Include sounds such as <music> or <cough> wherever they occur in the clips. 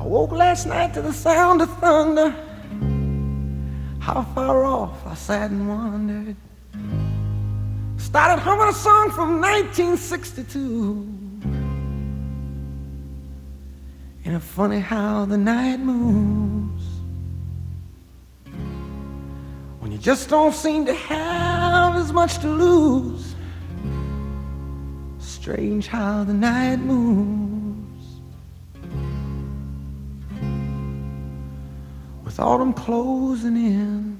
I woke last night to the sound of thunder. How far off I sat and wondered. Started humming a song from 1962. And it's funny how the night moves when you just don't seem to have as much to lose. Strange how the night moves autumn closing in.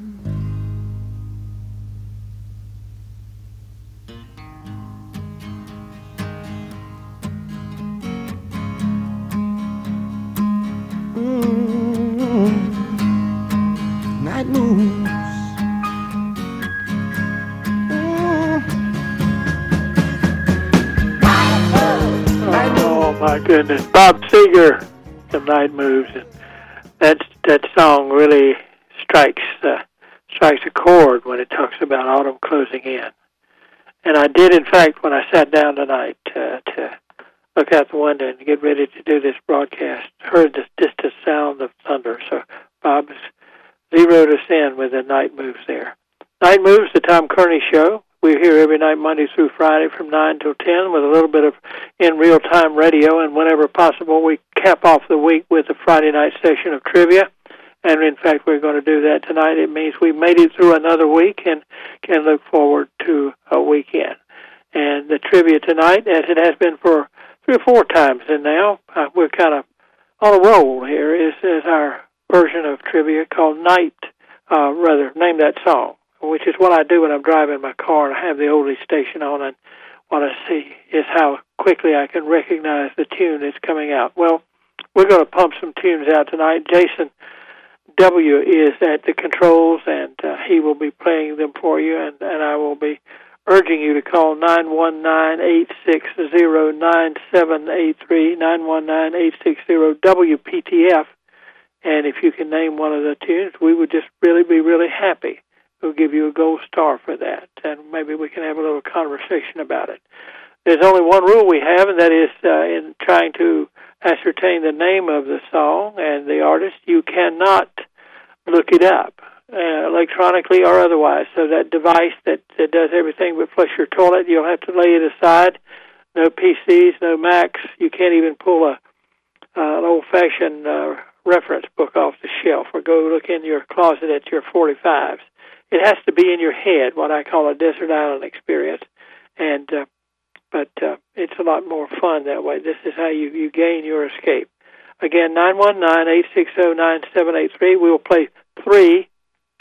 Mm-hmm. Mm-hmm. Oh, goodness, Bob Seger, "The Night Moves," and that that song really strikes uh, strikes a chord when it talks about autumn closing in. And I did, in fact, when I sat down tonight uh, to look out the window and get ready to do this broadcast, heard the distant sound of thunder. So Bob zeroed us in with the night moves there. Night moves, the Tom Kearney Show. We're here every night, Monday through Friday, from 9 till 10, with a little bit of in real time radio, and whenever possible, we cap off the week with a Friday night session of trivia. And in fact, we're going to do that tonight. It means we made it through another week and can look forward to a weekend. And the trivia tonight, as it has been for three or four times, and now uh, we're kind of on a roll here, is, is our version of trivia called Night, uh, rather, name that song which is what I do when I'm driving my car and I have the oldie station on and what I see is how quickly I can recognize the tune that's coming out. Well, we're going to pump some tunes out tonight. Jason W is at the controls and uh, he will be playing them for you and, and I will be urging you to call 919-860-9783, 919-860-WPTF. And if you can name one of the tunes, we would just really be really happy we'll give you a gold star for that, and maybe we can have a little conversation about it. There's only one rule we have, and that is uh, in trying to ascertain the name of the song and the artist, you cannot look it up uh, electronically or otherwise. So that device that, that does everything but flush your toilet, you'll have to lay it aside. No PCs, no Macs. You can't even pull a uh, an old-fashioned uh, reference book off the shelf or go look in your closet at your 45s it has to be in your head, what I call a desert island experience, and uh, but uh, it's a lot more fun that way. This is how you you gain your escape. Again, nine one nine eight six zero nine seven eight three. We will play three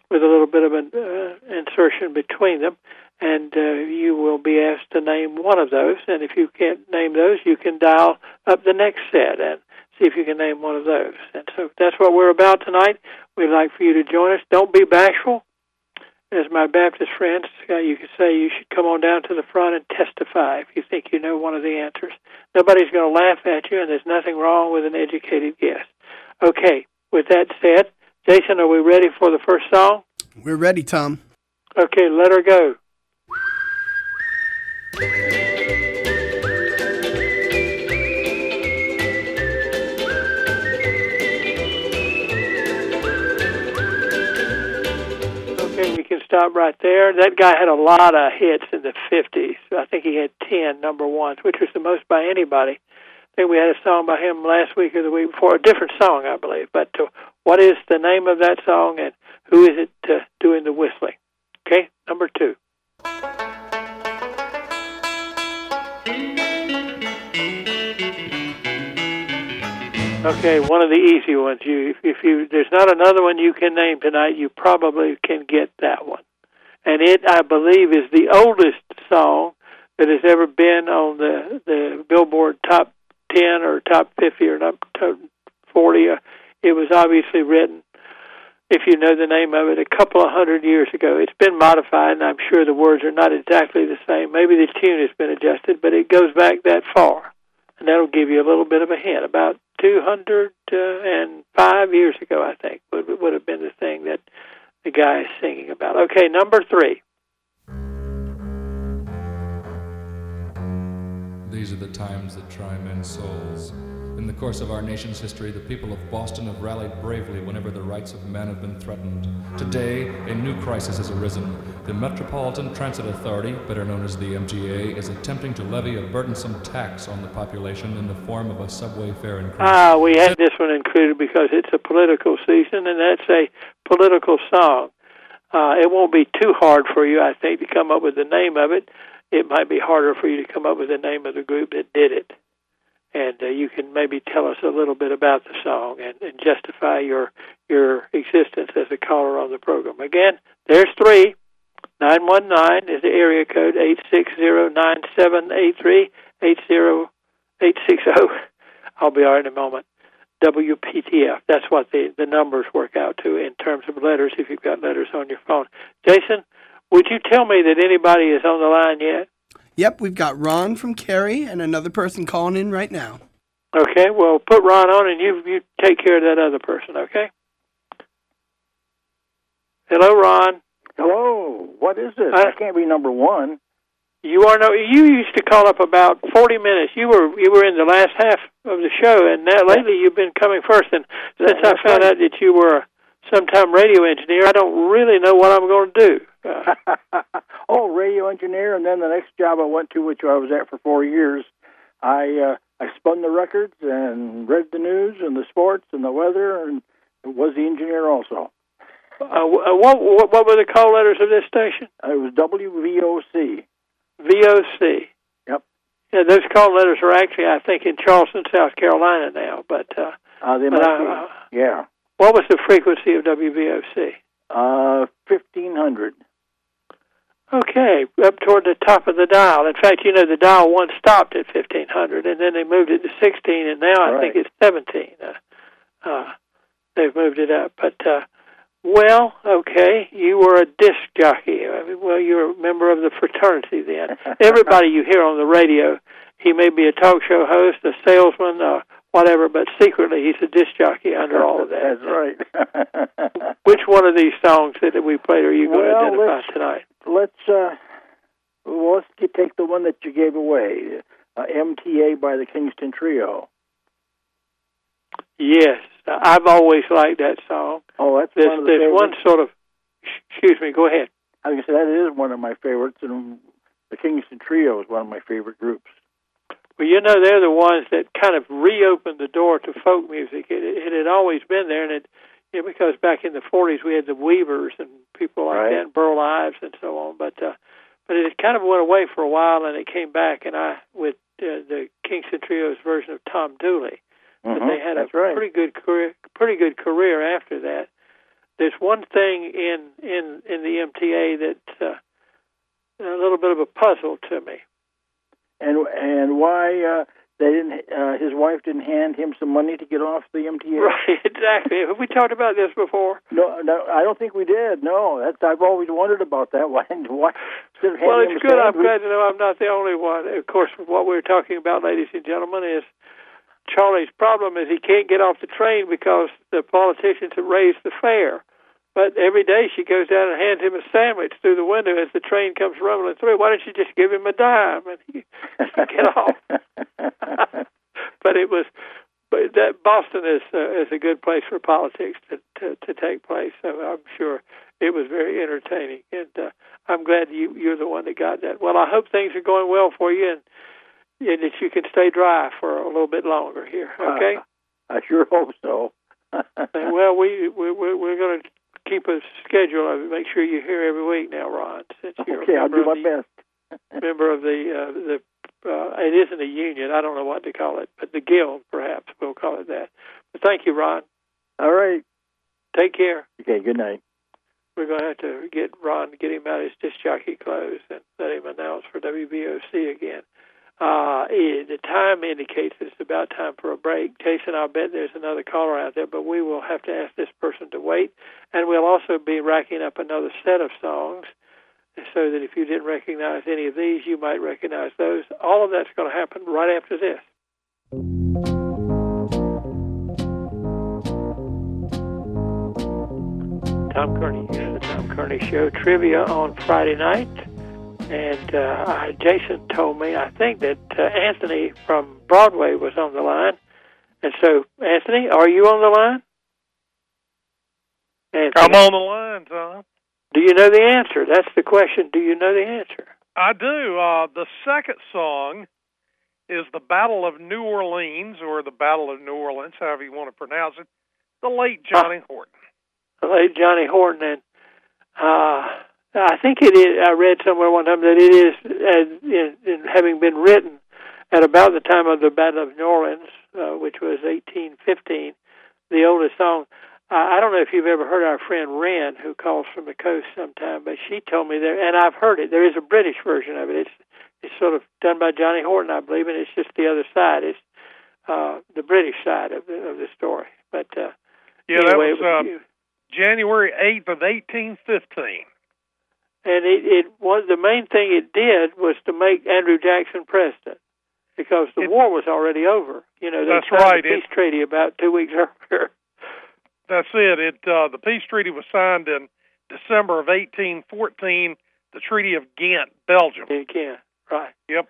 with a little bit of an uh, insertion between them, and uh, you will be asked to name one of those. And if you can't name those, you can dial up the next set and see if you can name one of those. And so that's what we're about tonight. We'd like for you to join us. Don't be bashful as my Baptist friends, uh, you could say you should come on down to the front and testify if you think you know one of the answers. Nobody's going to laugh at you, and there's nothing wrong with an educated guess. Okay, with that said, Jason, are we ready for the first song? We're ready, Tom. Okay, let her go. Okay, we can stop right there. That guy had a lot of hits in the 50s. I think he had 10 number ones, which was the most by anybody. I think we had a song by him last week or the week before, a different song, I believe. But uh, what is the name of that song and who is it uh, doing the whistling? Okay, number two. Okay, one of the easy ones. You, if you, there's not another one you can name tonight, you probably can get that one. And it, I believe, is the oldest song that has ever been on the the Billboard top ten or top fifty or top forty. Uh, it was obviously written, if you know the name of it, a couple of hundred years ago. It's been modified, and I'm sure the words are not exactly the same. Maybe the tune has been adjusted, but it goes back that far and that'll give you a little bit of a hint. About 205 uh, years ago, I think, would, would have been the thing that the guy is singing about. Okay, number three. These are the times that try men's souls In the course of our nation's history, the people of Boston have rallied bravely whenever the rights of man have been threatened. Today, a new crisis has arisen. The Metropolitan Transit Authority, better known as the MTA, is attempting to levy a burdensome tax on the population in the form of a subway fare increase. Ah, we had this one included because it's a political season, and that's a political song. Uh, it won't be too hard for you, I think, to come up with the name of it. It might be harder for you to come up with the name of the group that did it and uh, you can maybe tell us a little bit about the song and, and justify your your existence as a caller on the program. Again, there's three. Nine one nine is the area code eight six zero nine seven eight three eight zero eight six zero. I'll be all right in a moment. WPTF. That's what the the numbers work out to in terms of letters. If you've got letters on your phone, Jason, would you tell me that anybody is on the line yet? Yep, we've got Ron from Cary and another person calling in right now. Okay, well, put Ron on and you you take care of that other person, okay? Hello, Ron. Hello. What is this? I, I can't be number one. You are no. You used to call up about forty minutes. You were you were in the last half of the show, and now lately you've been coming first. And since I found right. out that you were a sometime radio engineer, I don't really know what I'm going to do. <laughs> oh, radio engineer, and then the next job I went to, which I was at for four years, I uh, I spun the records and read the news and the sports and the weather, and was the engineer also. Uh, uh what, what what were the call letters of this station? Uh, it was WVOC. VOC. Yep. Yeah, those call letters are actually, I think, in Charleston, South Carolina now. But uh, uh they might uh, be. Yeah. What was the frequency of WVOC? Uh, fifteen hundred. Okay, up toward the top of the dial. In fact, you know the dial once stopped at fifteen hundred, and then they moved it to sixteen, and now I think it's seventeen. Uh, uh, they've moved it up, but uh, well, okay, you were a disc jockey. I mean, well, you're a member of the fraternity then. <laughs> Everybody you hear on the radio, he may be a talk show host, a salesman, uh, whatever, but secretly he's a disc jockey under all of that. That's right. <laughs> Which one of these songs that we played are you going well, to identify tonight? let's uh, well, let's take the one that you gave away, uh, MTA by the Kingston Trio. Yes, I've always liked that song. Oh, that's there's, one of the there's favorites. one sort of. Excuse me. Go ahead. I was going to say that is one of my favorites, and the Kingston Trio is one of my favorite groups. Well, you know, they're the ones that kind of reopened the door to folk music. It, it had always been there, and it yeah, because back in the 40s we had the Weavers and people like right. that, and Burl Ives and so on. But uh, but it kind of went away for a while, and it came back. And I with uh, the Kingston Trio's version of Tom Dooley, mm-hmm. but they had That's a right. pretty good career, pretty good career after that. There's one thing in in in the MTA that's uh, a little bit of a puzzle to me. And and why uh, they didn't. Uh, his wife didn't hand him some money to get off the MTA. <laughs> Right, exactly. Have we talked about this before? No, no, I don't think we did. No, that's I've always wondered about that. <laughs> Why? why well, it's good. I'm glad to know I'm not the only one. Of course, what we're talking about, ladies and gentlemen, is Charlie's problem is he can't get off the train because the politicians have raised the fare. But every day she goes down and hands him a sandwich through the window as the train comes rumbling through. Why don't you just give him a dime and he, <laughs> get off? <laughs> but it was, but that Boston is uh, is a good place for politics to, to to take place. So I'm sure it was very entertaining, and uh, I'm glad you you're the one that got that. Well, I hope things are going well for you, and and that you can stay dry for a little bit longer here. Okay. Uh, <laughs> I sure hope so. well, we we we're going to keep a schedule of it. Make sure you're here every week now, Ron. Since you're okay, I'll do my the, best. <laughs> member of the uh, the uh, it isn't a union. I don't know what to call it, but the guild, perhaps we'll call it that. But thank you, Ron. All right. Take care. Okay. Good night. We're going to have to get Ron, get him out of his disc jockey clothes, and let him announce for WVOC again. Uh, it, the time indicates it's about time for a break. Jason, I'll bet there's another caller out there, but we will have to ask this person to wait. And we'll also be racking up another set of songs so that if you didn't recognize any of these, you might recognize those. All of that's going to happen right after this. Tom Kearney the Tom Kearney Show trivia on Friday night. And uh, Jason told me, I think that uh, Anthony from Broadway was on the line. And so, Anthony, are you on the line? Anthony, I'm on the line, Tom. Do you know the answer? That's the question. Do you know the answer? I do. Uh, the second song is the Battle of New Orleans, or the Battle of New Orleans, however you want to pronounce it. The late Johnny Horton. The late Johnny Horton, and uh, I think it is. I read somewhere one time that it is, uh, in, in having been written at about the time of the Battle of New Orleans, uh, which was 1815, the oldest song. Uh, I don't know if you've ever heard our friend Wren, who calls from the coast sometime, but she told me there, and I've heard it. There is a British version of it. It's it's sort of done by Johnny Horton, I believe, and it's just the other side. It's uh, the British side of the of the story. But uh, Yeah, anyway, that was it uh, January 8th of 1815. And it, it was the main thing it did was to make Andrew Jackson president because the It- war was already over. You know, they That's signed right. the It- peace treaty about two weeks <laughs> earlier. That's it. It uh, the peace treaty was signed in December of 1814. The Treaty of Ghent, Belgium. You can, right? Yep.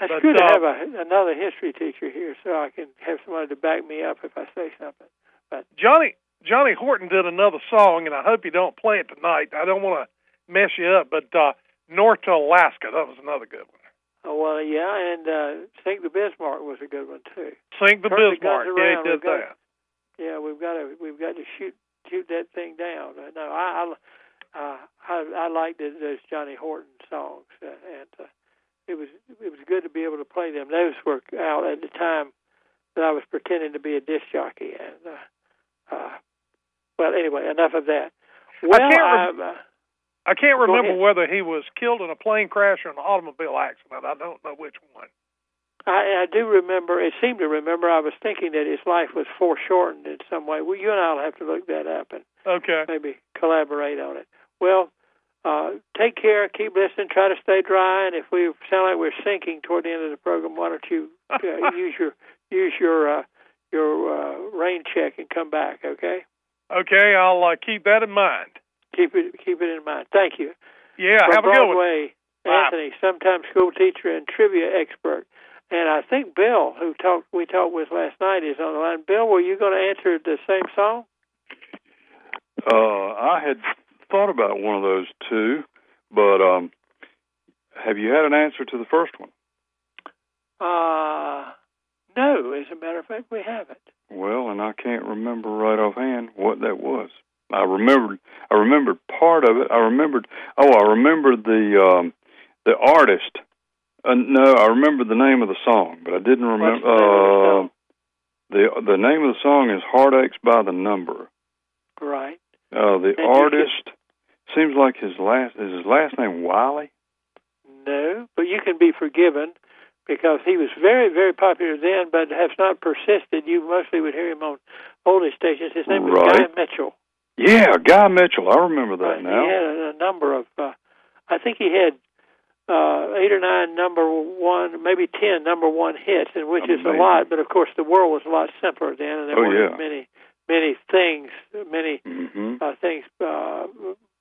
It's But, good to uh, have a, another history teacher here, so I can have somebody to back me up if I say something. But Johnny Johnny Horton did another song, and I hope you don't play it tonight. I don't want to mess you up, but uh, North to Alaska, that was another good one. Oh well, yeah, and uh, Sink the Bismarck was a good one too. Sink the Turn Bismarck, yeah, around, he did we've got- Yeah, we've got to we've got to shoot shoot that thing down. Uh, no, I I uh, I, I liked it, those Johnny Horton songs, uh, and uh, it was it was good to be able to play them. Those were out at the time that I was pretending to be a disc jockey, and uh, uh, well, anyway, enough of that. Well, can't rem- I'm, uh, I can't remember whether he was killed in a plane crash or an automobile accident. I don't know which one. I, I do remember. It seemed to remember. I was thinking that his life was foreshortened in some way. Well, you and I'll have to look that up and Okay. maybe collaborate on it. Well, uh, take care. Keep listening. Try to stay dry. And if we sound like we're sinking toward the end of the program, why don't you uh, <laughs> use your use your uh, your uh, rain check and come back? Okay. Okay, I'll uh, keep that in mind. Keep it keep it in mind. Thank you. Yeah, From have a good one. Broadway, Bye. Anthony, sometime school teacher and trivia expert. And I think Bill, who talked we talked with last night, is on the line. Bill, were you going to answer the same song? Uh, I had thought about one of those two, but um, have you had an answer to the first one? Uh, no. As a matter of fact, we haven't. Well, and I can't remember right offhand what that was. I remembered. I remembered part of it. I remembered. Oh, I remembered the um, the artist. Uh, no, I remember the name of the song, but I didn't remember. the name of the? Uh, the the name of the song is "Heartaches by the Number." Right. Uh, the And artist seems like his last is his last name Wiley. No, but you can be forgiven because he was very, very popular then, but has not persisted. You mostly would hear him on older stations. His name was Right. Guy Mitchell. Yeah, Guy Mitchell. I remember that Right. now. He had a, number of, uh, I think he had uh, eight or nine number one, maybe ten number one hits, and which is a lot. But of course, the world was a lot simpler then, and there Oh, weren't yeah. many, many things, many hmm uh, things uh,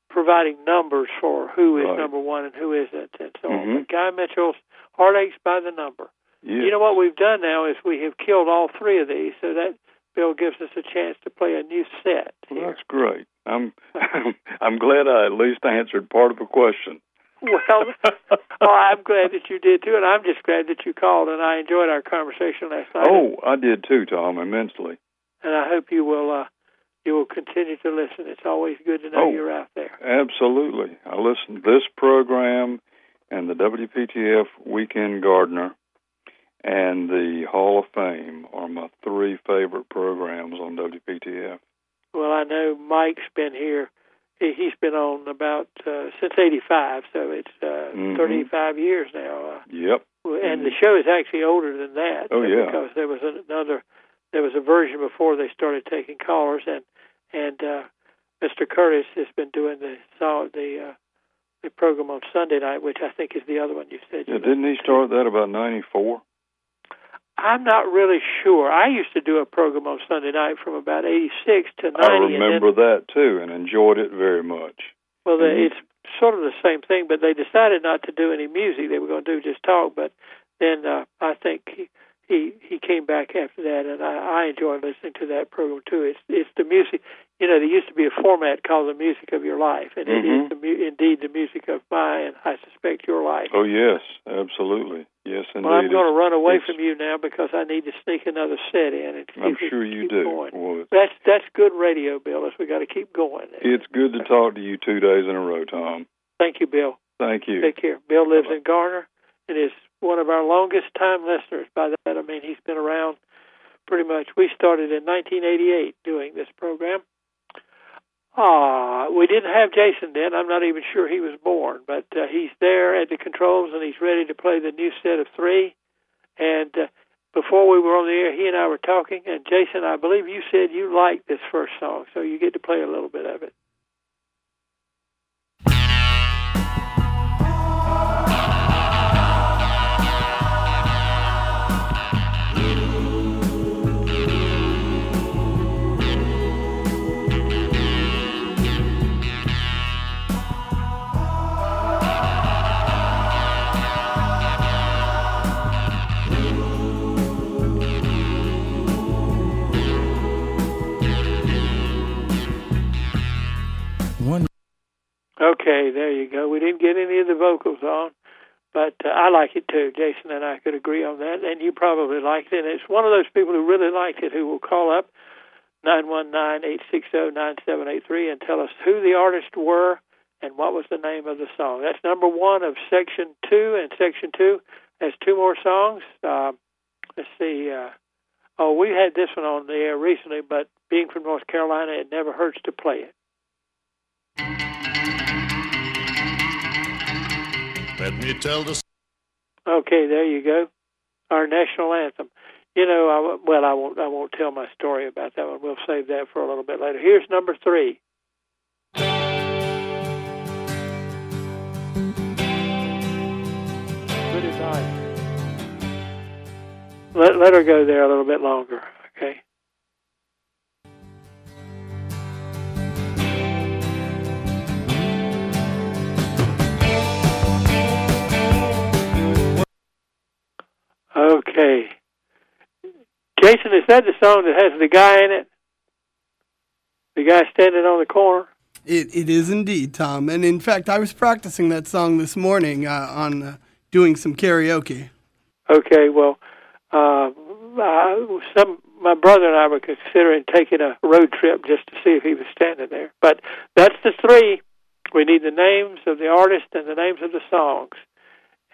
providing numbers for who is Right. number one and who isn't, and so on. Mhm. But Guy Mitchell's Heartaches by the Number. Yeah. You know what we've done now is we have killed all three of these, so that Bill gives us a chance to play a new set. Well, that's great. I'm <laughs> I'm glad I at least answered part of a question. Well, <laughs> well, I'm glad that you did too, and I'm just glad that you called, and I enjoyed our conversation last night. Oh, I did too, Tom, immensely. and I hope you will uh, you will continue to listen. It's always good to know Oh. you're out there. Absolutely. I listen to this program and the WPTF Weekend Gardener and the Hall of Fame are my three favorite programs on WPTF. Well, I know Mike's been here. He- He's been on about uh, since '85, so it's uh, Mhm. 35 years now. Uh, Yep. And the show is actually older than that. Oh, yeah. because there was another, there was a version before they started taking callers, and and uh, Mr. Curtis has been doing the the uh, the program on Sunday night, which I think is the other one you said. Yeah, you didn't he listened to. start that about 94? I'm not really sure. I used to do a program on Sunday night from about '86 to '90. I and then- remember that too and enjoyed it very much. Well, Mhm. it's sort of the same thing, but they decided not to do any music. They were going to do just talk. But then uh, I think he, he he came back after that, and I, I enjoy listening to that program too. It's it's the music. You know, there used to be a format called the music of your life, and it Mhm. is the mu- indeed the music of my and I suspect your life. Oh yes, absolutely. Yes, indeed. well, I'm going to run away it's- from you now because I need to sneak another set in. And I'm sure you keep do. Well, That's that's good radio, Bill. As we got to keep going. it's good to talk to you two days in a row, Tom. Thank you, Bill. Thank you. Take care. Bill lives Bye-bye. in Garner and is one of our longest time listeners. By that I mean he's been around pretty much. We started in 1988 doing this program. Ah, we didn't have Jason then. I'm not even sure he was born, but uh, he's there at the controls and he's ready to play the new set of three. And uh, before we were on the air, he and I were talking. And Jason, I believe you said you liked this first song, so you get to play a little bit of it. Okay, there you go. We didn't get any of the vocals on, but uh, I like it too. Jason and I could agree on that, and you probably liked it. And it's one of those people who really liked it who will call up nine one nine eight six zero nine seven eight three and tell us who the artists were and what was the name of the song. That's number one of section two, and section two has two more songs. Um, let's see. Uh, oh, we had this one on the air recently, but being from North Carolina, it never hurts to play it. Let me tell the Okay, there you go. Our national anthem. You know, I, well, I won't. I won't tell my story about that one. We'll save that for a little bit later. Here's number three. Good advice. Let let her go there a little bit longer. Okay. Okay. Jason, is that the song that has the guy in it? The guy standing on the corner? It, it is indeed, Tom. And in fact, I was practicing that song this morning uh, on uh, doing some karaoke. Okay, well, uh, I, some my brother and I were considering taking a road trip just to see if he was standing there. But that's the three. We need the names of the artist and the names of the songs.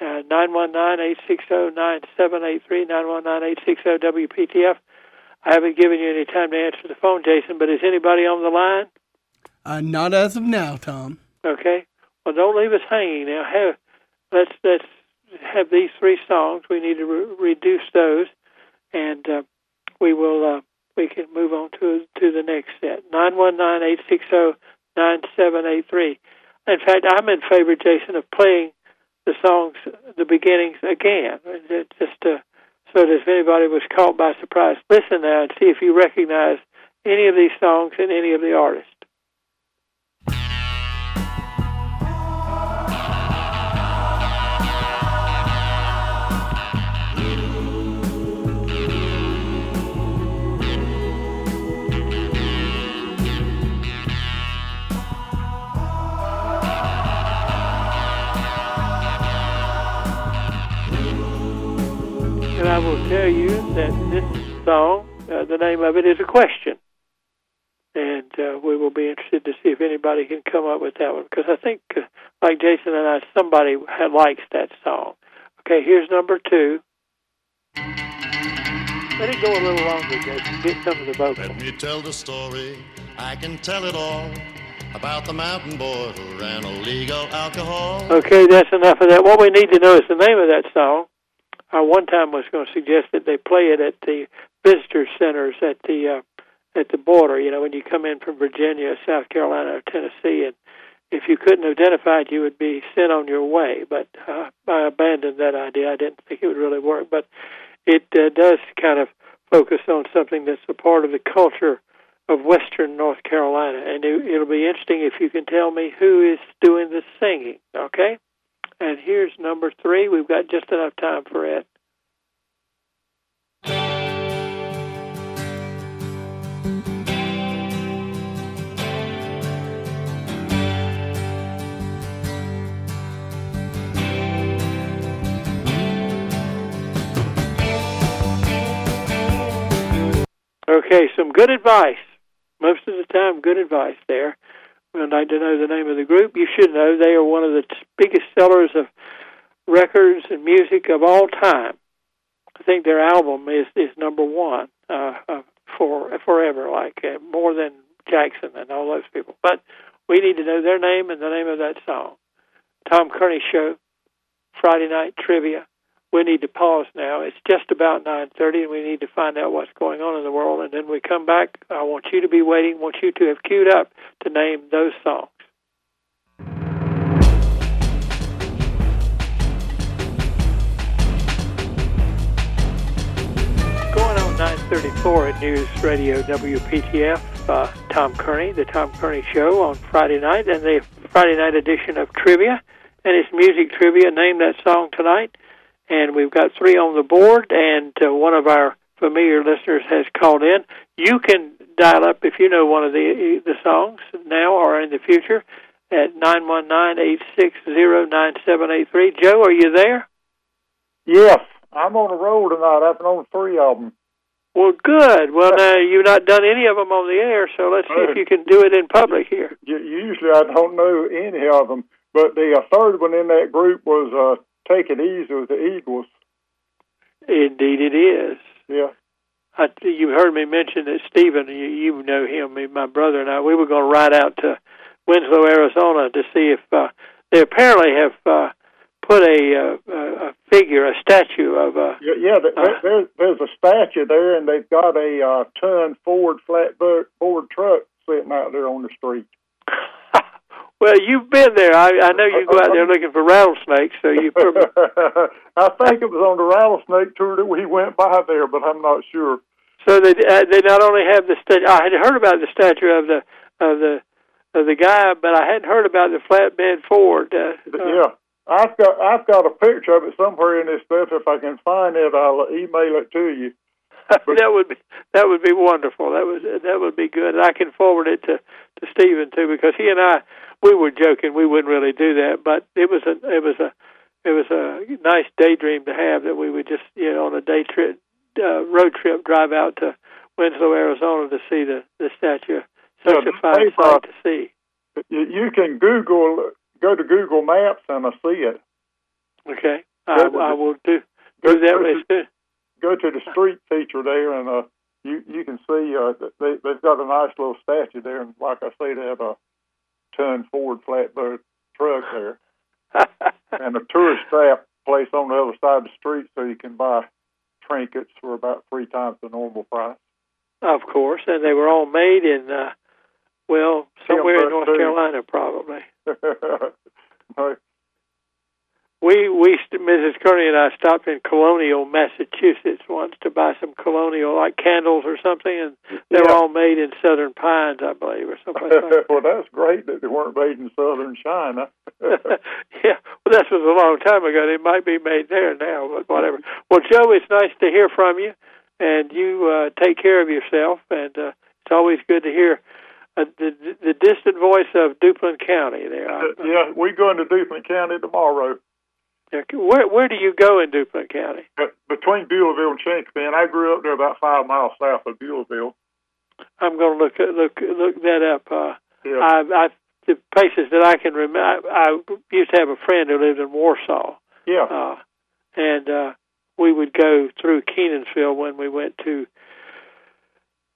Uh, Nine one nine eight six zero nine seven eight three nine one nine eight six zero WPTF. I haven't given you any time to answer the phone, Jason. But is anybody on the line? Uh, not as of now, Tom. Okay. Well, don't leave us hanging. Now, have let's let's have these three songs. We need to re- reduce those, and uh, we will uh, we can move on to to the next set. Nine one nine eight six zero nine seven eight three. In fact, I'm in favor, Jason, of playing the songs, the beginnings again, just so that if anybody was caught by surprise, listen now and see if you recognize any of these songs and any of the artists. That this song, uh, the name of it is a question. And uh, we will be interested to see if anybody can come up with that one. Because I think, uh, like Jason and I, somebody likes that song. Okay, here's number two. Let it go a little longer, Jason. Get some of the vocals. Let me tell the story. I can tell it all about the mountain boy who ran illegal alcohol. Okay, that's enough of that. What we need to know is the name of that song. I one time was going to suggest that they play it at the visitor centers at the uh, at the border. You know, when you come in from Virginia, South Carolina, or Tennessee, and if you couldn't identify it, you would be sent on your way. But uh, I abandoned that idea. I didn't think it would really work. But it uh, does kind of focus on something that's a part of the culture of Western North Carolina, and it, it'll be interesting if you can tell me who is doing the singing. Okay. And here's number three. We've got just enough time for it. Okay, some good advice. Most of the time, good advice there. We'd like to know the name of the group. You should know they are one of the biggest sellers of records and music of all time. I think their album is is number one uh, uh, for forever, like uh, more than Jackson and all those people. But we need to know their name and the name of that song. Tom Kearney Show, Friday night trivia we need to pause now. It's just about 9:30, and we need to find out what's going on in the world. And then we come back. I want you to be waiting. I want you to have queued up to name those songs. Going on 9:34 at News Radio WPTF. Uh, Tom Kearney, the Tom Kearney Show on Friday night, and the Friday night edition of Trivia, and it's music trivia. Name that song tonight and we've got three on the board, and uh, one of our familiar listeners has called in. You can dial up if you know one of the the songs now or in the future at nine one nine eight six zero nine seven eight three. Joe, are you there? Yes, I'm on the road tonight. I've been on three of them. Well, good. Well, now you've not done any of them on the air, so let's see if you can do it in public here. Usually, I don't know any of them, but the uh, third one in that group was uh, take it easy with the Eagles. Indeed, it is. Yeah. I, you heard me mention that Stephen, you, you know him, my brother and I, we were going to ride out to Winslow, Arizona to see if uh, they apparently have uh, put a, uh, a figure, a statue of a. Yeah, yeah there, uh, there's, there's a statue there, and they've got a uh, ton Ford flatbed Ford truck sitting out there on the street. <laughs> Well, you've been there. I, I know you go out there looking for rattlesnakes, so you. <laughs> Probably... I think it was on the rattlesnake tour that we went by there, but I'm not sure. So they uh, they not only have the statue. I had heard about the statue of the of the of the guy, but I hadn't heard about the flatbed Ford. Uh, uh yeah, I've got I've got a picture of it somewhere in this stuff. If I can find it, I'll email it to you. <laughs> that would be that would be wonderful. That would that would be good. I can forward it to to Stephen too because he and I we were joking. We wouldn't really do that, but it was a it was a it was a nice daydream to have that we would just you know on a day trip uh, road trip drive out to Winslow, Arizona to see the the statue. Such yeah, a fine sight to see. You can Google go to Google Maps and I see it. Okay, I, I will do do that go to, go to the street feature there and uh you you can see uh they they've got a nice little statue there and like I say they have a ton Ford flatbed truck there, <laughs> and a tourist trap place on the other side of the street, so you can buy trinkets for about three times the normal price. Of course, and they were all made in, uh, well, somewhere in North Carolina, probably. <laughs> <laughs> We we Mrs. Kearney and I stopped in Colonial, Massachusetts once to buy some colonial like candles or something, and they yeah. were all made in Southern Pines, I believe, or something like that. <laughs> well, that's great that they weren't made in Southern China. <laughs> <laughs> yeah, well, this was a long time ago. They might be made there now, but whatever. Well, Joe, it's nice to hear from you, and you uh, take care of yourself, and uh, it's always good to hear. Uh, the the distant voice of Duplin County there. Uh, yeah, we go into Duplin County tomorrow. Where where do you go in Duplin County? Between Beulaville and Chinkapin. I grew up there about five miles south of Beulaville. I'm going to look look look that up. Uh, yeah. I, I the places that I can remember. I, I used to have a friend who lived in Warsaw. Yeah. Uh, and uh, we would go through Kenansville when we went to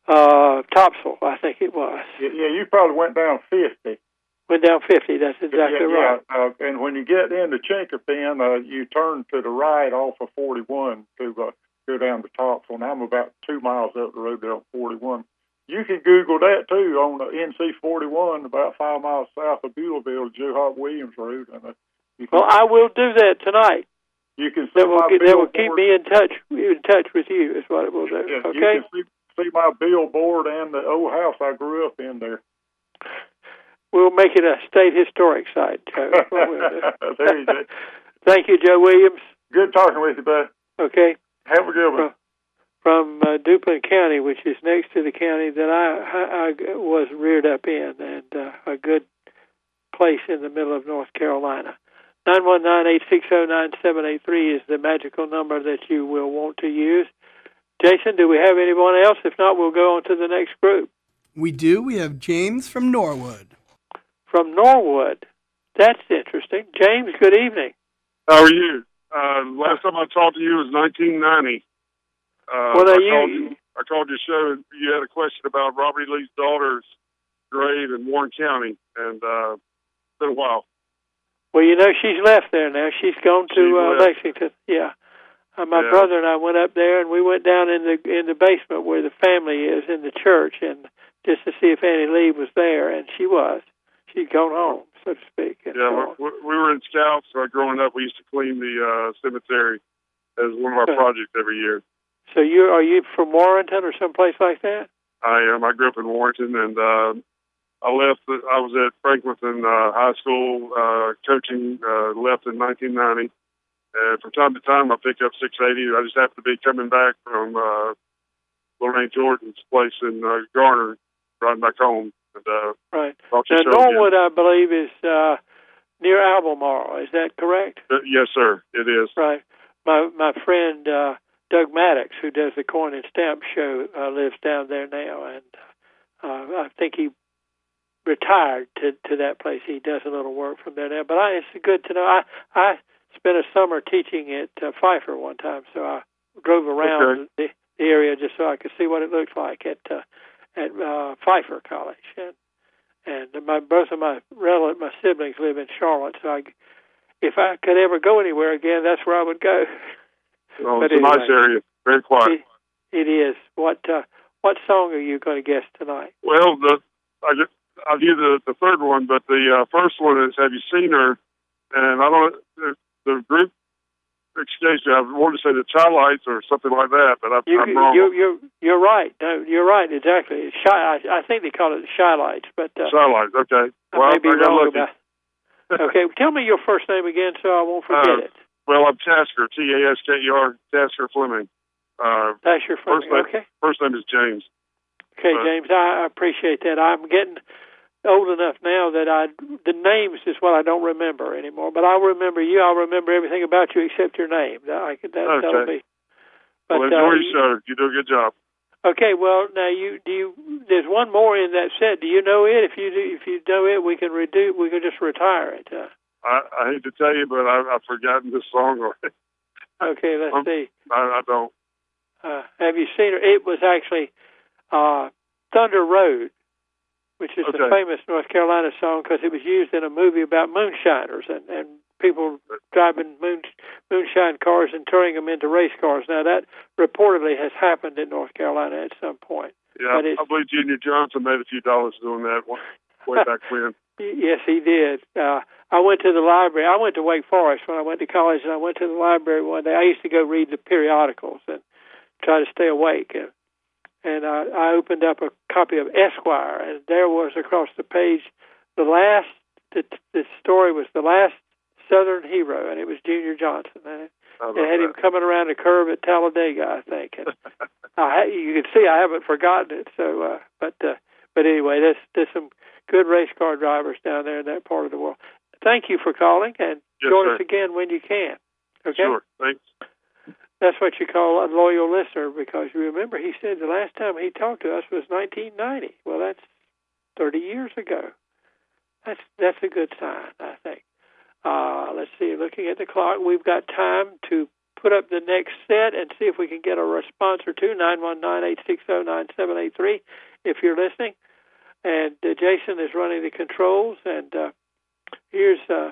uh, Topsail, I think it was. Yeah, yeah, you probably went down 50. Went down 50. That's exactly yeah, right. Yeah. Uh, and when you get into Chinkapin, uh, you turn to the right off of 41 to uh, go down to Topsail. And I'm about two miles up the road there on 41. You can Google that too on uh, the NC 41, about five miles south of Beulaville, Juhart Williams Road. And, uh, you can, well, I will do that tonight. You can see that will, my that will keep me in touch in touch with you. Is what it will do. Yeah, okay. You can see, see my billboard and the old house I grew up in there. We'll make it a state historic site, Joe. <laughs> <laughs> there you go. Thank you, Joe Williams. Good talking with you, bud. Okay. Have a good one. from uh, Duplin County, which is next to the county that I, I, I was reared up in, and uh, a good place in the middle of North Carolina. 919-860-9783 is the magical number that you will want to use. Jason, do we have anyone else? If not, we'll go on to the next group. We do. We have James from Norwood. From Norwood. That's interesting. James, good evening. How are you? Uh, last time I talked to you was 1990. Uh, well, I, you, called you, I called your show and you had a question about Robert. Lee's daughter's grave in Warren County, and uh, it's been a while. Well, you know, she's left there now. She's gone to She uh. Lexington. Yeah. Uh, my Yeah. brother and I went up there, and we went down in the in the basement where the family is in the church, and just to see if Annie Lee was there, and she was. She'd gone home, so to speak. Yeah, so we, we were in Scouts. Uh, growing up, we used to clean the uh, cemetery as one of our projects every year. So you are you from Warrenton or someplace like that? I am. I grew up in Warrenton, and uh, I left. I was at Franklinton uh, High School uh, coaching. Uh, left in 1990, and from time to time I pick up 680. I just happen to be coming back from uh, Lorraine Jordan's place in uh, Garner, riding back home. Uh, Right. Now. Norwood, I believe, is uh, near Albemarle. Is that correct? Uh, yes, sir. It is. Right. My my friend uh, Doug Maddox, who does the coin and stamp show, uh, lives down there now, and uh, I think he retired to to that place. He does a little work from there now. But I, it's good to know. I I spent a summer teaching at uh, Pfeiffer one time, so I drove around the, the area just so I could see what it looked like at uh, at uh, Pfeiffer College. And and my both of my relatives, my siblings live in Charlotte, so I, if I could ever go anywhere again, that's where I would go. <laughs> Oh, But it's a nice area. Very quiet. It is. What uh, what song are you going to guess tonight? Well, the I just I'll give the the third one, but the uh, first one is Have you seen her? And I don't the, the group. Excuse me, I wanted to say the Chi-Lites or something like that, but I, You, I'm wrong. you're you're you're right. No, you're right. Exactly. Shy. I, I think they call it the Shy Lights, but uh, Chi-Lites, okay. I Well, be I got lucky. about. Okay, <laughs> tell me your first name again, so I won't forget Uh, it. Well, I'm Tasker, T A S K E R, Tasker Fleming. Uh, That's your first name. Okay. First name is James. Okay, Uh, James, I I appreciate that. I'm getting old enough now that I the names is what I don't remember anymore. But I'll remember you. I'll remember everything about you except your name. That, I could, that, that'll Okay. be. But, well, enjoy uh, your show. You do a good job. Okay, well now you do you. There's one more in that set. Do you know it? If you do, if you know it, we can redo. We can just retire it. Uh, I, I hate to tell you, but I, I've forgotten this song already. <laughs> okay, let's Um, see. I, I don't. Uh, have you seen her? It was actually uh, Thunder Road, which is a Okay. famous North Carolina song because it was used in a movie about moonshiners and, and people driving moon, moonshine cars and turning them into race cars. Now, that reportedly has happened in North Carolina at some point. Yeah, I believe Junior Johnson made a few dollars doing that way back <laughs> when. Yes, he did. Uh, I went to the library. I went to Wake Forest when I went to college, and I went to the library one day. I used to go read the periodicals and try to stay awake. And, and uh, I opened up a copy of Esquire, and there was across the page the last. The, the story was the last Southern hero, and it was Junior Johnson. And I it had him that. coming around a curve at Talladega, I think. And <laughs> I, you can see I haven't forgotten it. So, uh, but uh, but anyway, there's there's some good race car drivers down there in that part of the world. Thank you for calling, and Yes, join sir. us again when you can. Okay, Sure. Thanks. That's what you call a loyal listener because you remember he said the last time he talked to us was 1990. Well, that's 30 years ago. That's that's a good sign, I think. Uh, let's see. Looking at the clock, we've got time to put up the next set and see if we can get a response or two. Nine one nine eight six zero nine seven eight three. If you're listening, and uh, Jason is running the controls, and uh, here's. Uh,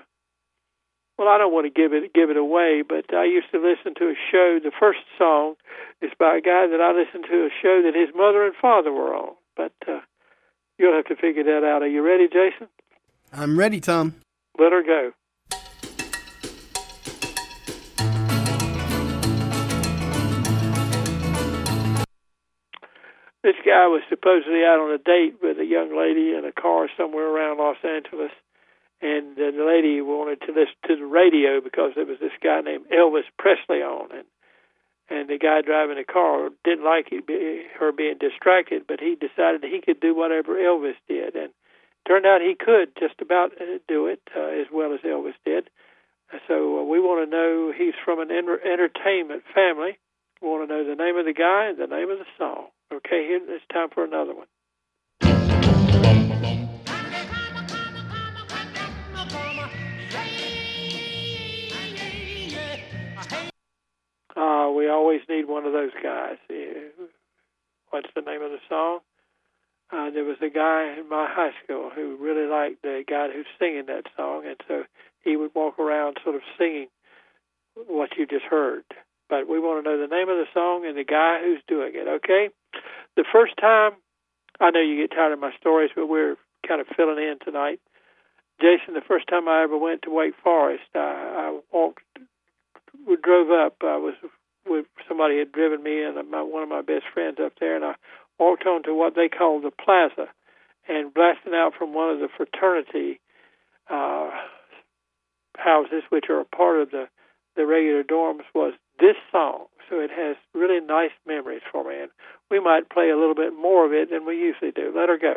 well, I don't want to give it give it away, but I used to listen to a show. The first song is by a guy that I listened to a show that his mother and father were on. But uh, you'll have to figure that out. Are you ready, Jason? I'm ready, Tom. Let her go. This guy was supposedly out on a date with a young lady in a car somewhere around Los Angeles, and the lady wanted to listen to the radio because there was this guy named Elvis Presley on, and and the guy driving the car didn't like it, her being distracted, but he decided he could do whatever Elvis did, and turned out he could just about uh, do it uh, as well as Elvis did. So uh, we want to know he's from an enter- entertainment family. We want to know the name of the guy and the name of the song. Okay, here it's time for another one. Uh, we always need one of those guys. What's the name of the song? Uh, there was a guy in my high school who really liked the guy who's singing that song, and so he would walk around sort of singing what you just heard. But we want to know the name of the song and the guy who's doing it, okay? The first time, I know you get tired of my stories, but we're kind of filling in tonight. Jason, the first time I ever went to Wake Forest, I, I walked, we drove up. I was with somebody had driven me and my, one of my best friends up there, and I walked onto what they call the plaza, and blasting out from one of the fraternity uh, houses, which are a part of the the regular dorms, was this song. So it has really nice memories for me, and we might play a little bit more of it than we usually do. Let her go.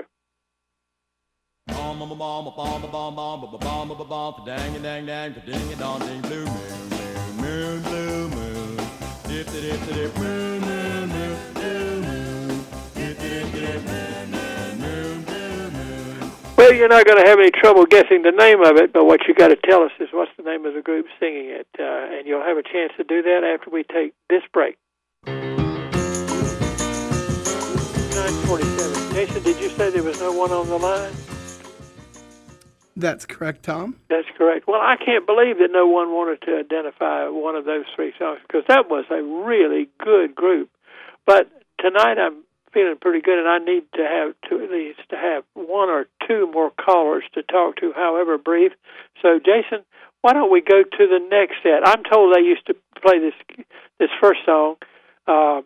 Dang dang dang ding dong ding blue moon. Well, you're not going to have any trouble guessing the name of it, but what you got to tell us is what's the name of the group singing it, uh, and you'll have a chance to do that after we take this break. 947. Jason, did you say there was no one on the line? That's correct, Tom. That's correct. Well, I can't believe that no one wanted to identify one of those three songs because that was a really good group. But tonight I'm feeling pretty good, and I need to have to at least to have one or two more callers to talk to, however brief. So, Jason, why don't we go to the next set? I'm told they used to play this this first song. Uh,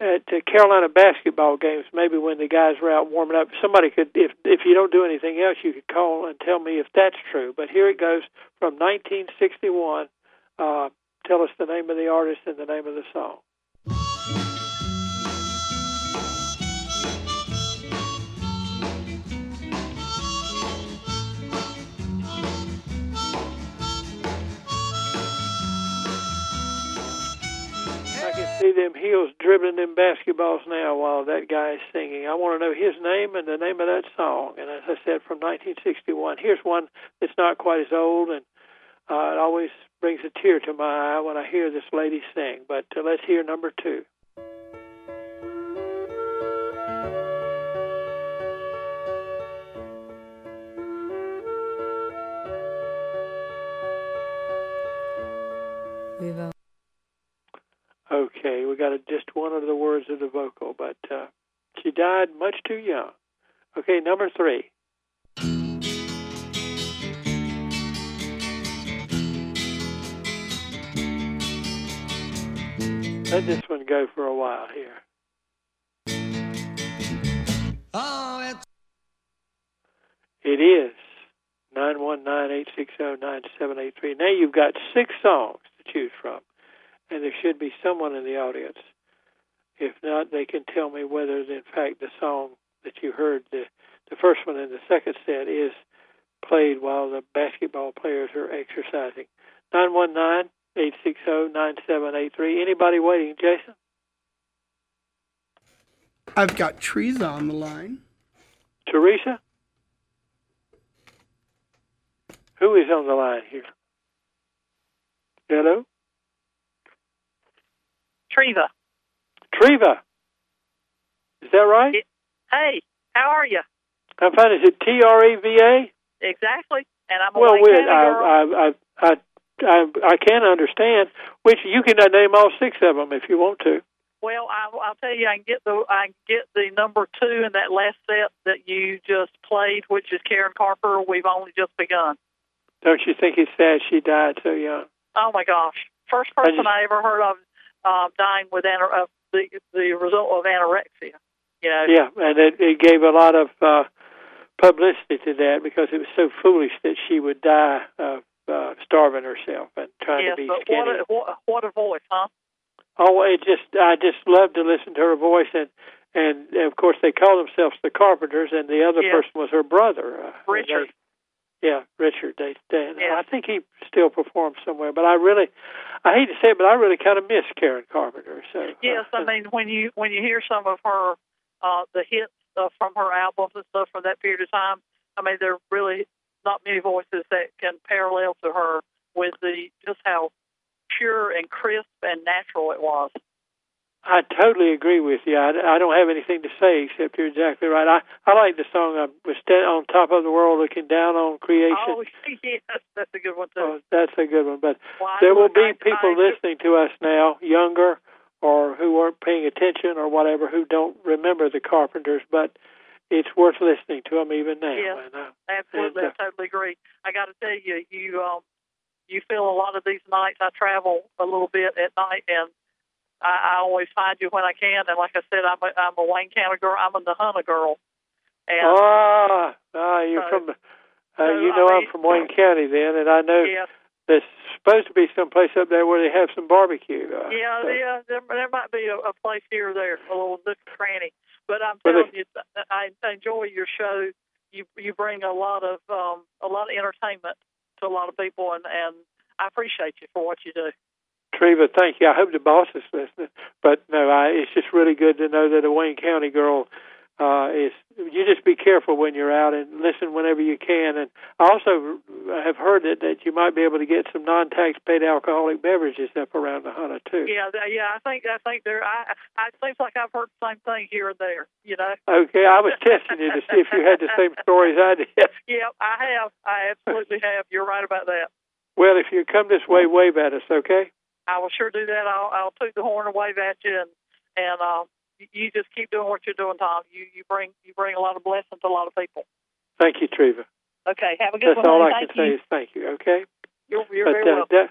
at Carolina basketball games, maybe when the guys were out warming up, somebody could, if if you don't do anything else, you could call and tell me if that's true. But here it goes from 1961. Uh, tell us the name of the artist and the name of the song. Them heels dribbling them basketballs now while that guy is singing. I want to know his name and the name of that song. And as I said, from 1961. Here's one that's not quite as old, and uh, it always brings a tear to my eye when I hear this lady sing. But uh, let's hear number two. Okay, we got a, just one of the words of the vocal, but uh, she died much too young. Okay, number three. Let this one go for a while here. oh it's It is nine one nine eight six zero nine seven eight three. Now you've got six songs to choose from, and there should be someone in the audience. If not, they can tell me whether, in fact, the song that you heard, the the first one in the second set, is played while the basketball players are exercising. Nine one nine eight six zero nine seven eight three. Anybody waiting, Jason? I've got Teresa on the line. Teresa? Who is on the line here? Hello? Treva. Treva. Is that right? Hey, how are you? I'm fine. Is it T R E V A? Exactly. And I'm a Well, County girl. I, I, I, I, I, I can understand. Which you can name all six of them if you want to. Well, I, I'll tell you, I can get the I can get the number two in that last set that you just played, which is Karen Carper. We've only just begun. Don't you think it's sad she died so young? Oh my gosh! First I person just- I, ever heard of um, dying with anor- uh, the the result of anorexia. You know. Yeah, and it, it gave a lot of uh, publicity to that because it was so foolish that she would die of uh, starving herself and trying Yes, to be but skinny. what a what, what a voice, huh? Oh, it just I just love to listen to her voice, and and of course they call themselves the Carpenters, and the other person was her brother, uh, Richard. Yeah, Richard. They, they I think he still performs somewhere, but I really, I hate to say it, but I really kind of miss Karen Carpenter. So Yes, I mean when you when you hear some of her uh the hits uh, from her albums and stuff from that period of time, I mean there are really not many voices that can parallel to her with the just how pure and crisp and natural it was. I totally agree with you. I, I don't have anything to say except you're exactly right. I I like the song "I was stand on top of the world, looking down on creation." Oh <laughs> yes, that's a good one too. Oh, that's a good one. But Well, there will be people listening to us now, younger or who weren't paying attention or whatever, who don't remember the Carpenters. But it's worth listening to them even now. Yes, And, uh, absolutely. and, I totally agree. I got to tell you, you um, you feel a lot of these nights. I travel a little bit at night, and I, I always find you when I can. And like I said, I'm a, I'm a Wayne County girl. I'm a Nahunta girl. And ah, ah, you're so- from. Uh, so, you I know I'm mean- from Wayne County then, and I know yes, there's supposed to be some place up there where they have some barbecue. Uh, yeah, so- yeah. There, there might be a, a place here or there, a little nook or cranny. But I'm Well, telling you, I I enjoy your show. You you bring a lot of um a lot of entertainment to a lot of people, and and I appreciate you for what you do. Treva, thank you. I hope the boss is listening. But no, I, it's just really good to know that a Wayne County girl uh, is. You just be careful when you're out and listen whenever you can. And I also have heard that that you might be able to get some non-tax paid alcoholic beverages up around Nahunta too. Yeah, yeah. I think I think there. I, I it seems like I've heard the same thing here and there. You know. Okay, I was testing you to see if you had the same stories I did. <laughs> Yeah, I have. I absolutely have. You're right about that. Well, if you come this way, wave at us, okay? I will sure do that. I'll I'll toot the horn and wave at you, and and uh, you- you just keep doing what you're doing, Tom. You you bring you bring a lot of blessing to a lot of people. Thank you, Treva. Okay, have a good That's one. all. I Thank can say is thank you. Okay. You're you're but very uh, welcome. that,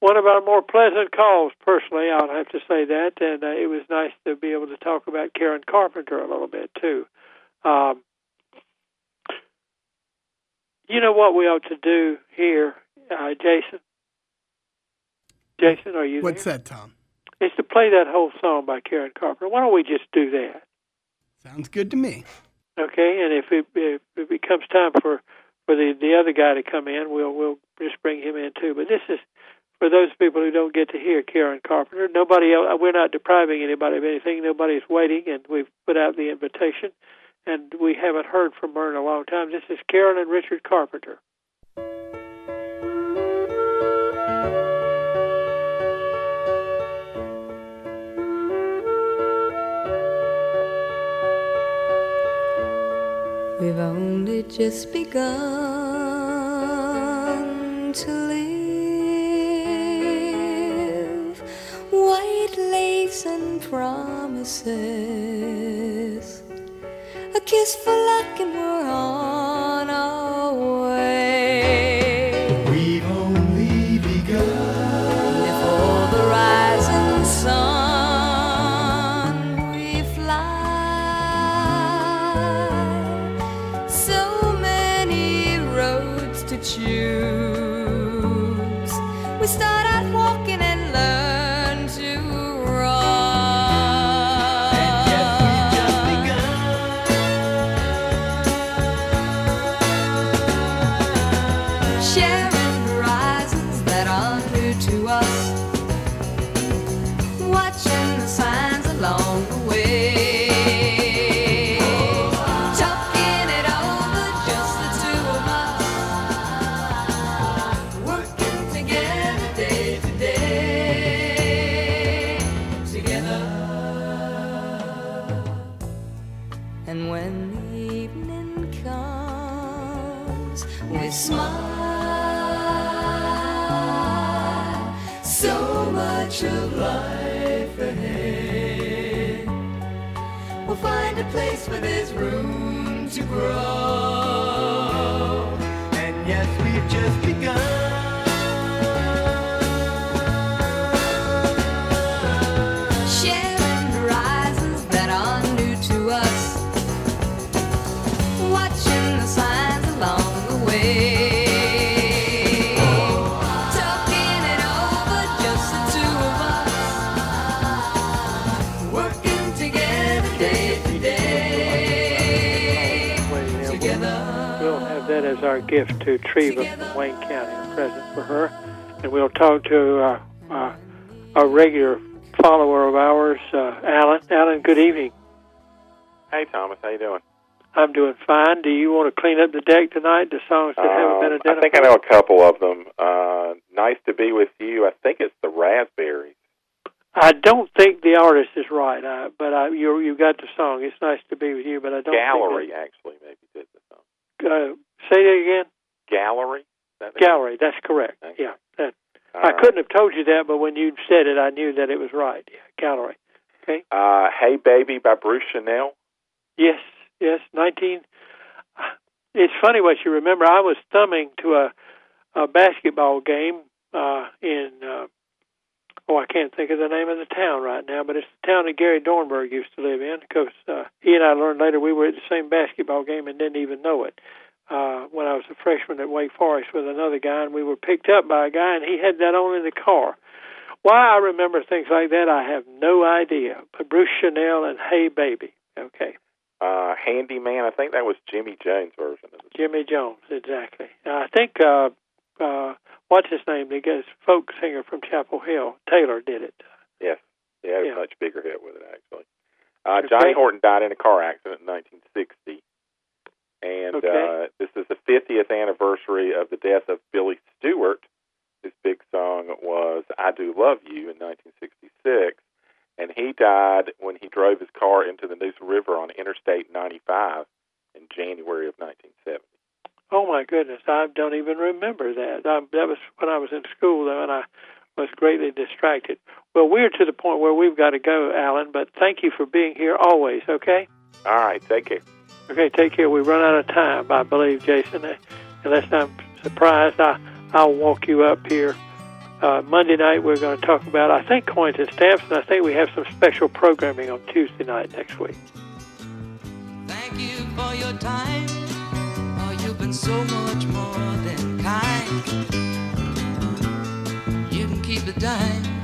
one of our more pleasant calls, personally, I'll have to say that, and uh, it was nice to be able to talk about Karen Carpenter a little bit too. Um, you know what we ought to do here, uh, Jason? Jason, are you What's there? that, Tom? It's to play that whole song by Karen Carpenter. Why don't we just do that? Sounds good to me. Okay, and if it if it becomes time for for the the other guy to come in, we'll we'll just bring him in too. But this is for those people who don't get to hear Karen Carpenter. Nobody else. We're not depriving anybody of anything. Nobody's waiting, and we've put out the invitation, and we haven't heard from her in a long time. This is Karen and Richard Carpenter. We've only just begun to live. White lace and promises. A kiss for luck, and we're on our way. Our gift to Treva from Wayne County, a present for her. And we'll talk to uh, uh, a regular follower of ours, uh, Alan. Alan, good evening. Hey, Thomas, how you doing? I'm doing fine. Do you want to clean up the deck tonight? The songs that haven't been Um, identified. I think I know a couple of them. Uh, nice to be with you. I think it's the Raspberries. I don't think the artist is right, uh, but I, you you got the song. It's nice to be with you, but I don't Gallery, actually, maybe did the song. uh, say that again. Gallery. That Gallery. That's correct. Yeah. That, I right. couldn't have told you that, but when you said it, I knew that it was right. Yeah, gallery. Okay. Uh, hey Baby by Bruce Channel. Yes, yes. Nineteen. It's funny what you remember. I was thumbing to a, a basketball game uh, in. Uh, oh, I can't think of the name of the town right now, but it's the town that Gary Dornberg used to live in. Because uh, he and I learned later we were at the same basketball game and didn't even know it. Uh, when I was a freshman at Wake Forest with another guy, and we were picked up by a guy, and he had that on in the car. Why I remember things like that, I have no idea. But Bruce Channel and Hey Baby, okay. Uh, Handyman. I think that was Jimmy Jones' version of it. Jimmy Jones, exactly. Now, I think uh, uh, what's his name? The guy's folk singer from Chapel Hill, Taylor, did it. Yes. He had Yeah. a much bigger hit with it, actually. Uh, Johnny Horton died in a car accident in 1960. And Okay. uh, this is the 50th anniversary of the death of Billy Stewart. His big song was I Do Love You in 1966. And he died when he drove his car into the Neuse River on Interstate 95 in January of 1970. Oh my goodness, I don't even remember that. I, that was when I was in school, though, and I was greatly distracted. Well, we're to the point where we've got to go, Alan. But thank you for being here always. Okay. All right, take care. Okay, take care. We run out of time, I believe, Jason. Uh, Unless I'm surprised, I I'll walk you up here. Uh, Monday night, we're going to talk about I think coins and stamps, and I think we have some special programming on Tuesday night next week. Thank you for your time. Oh, you've been so much more than kind. You can keep the dime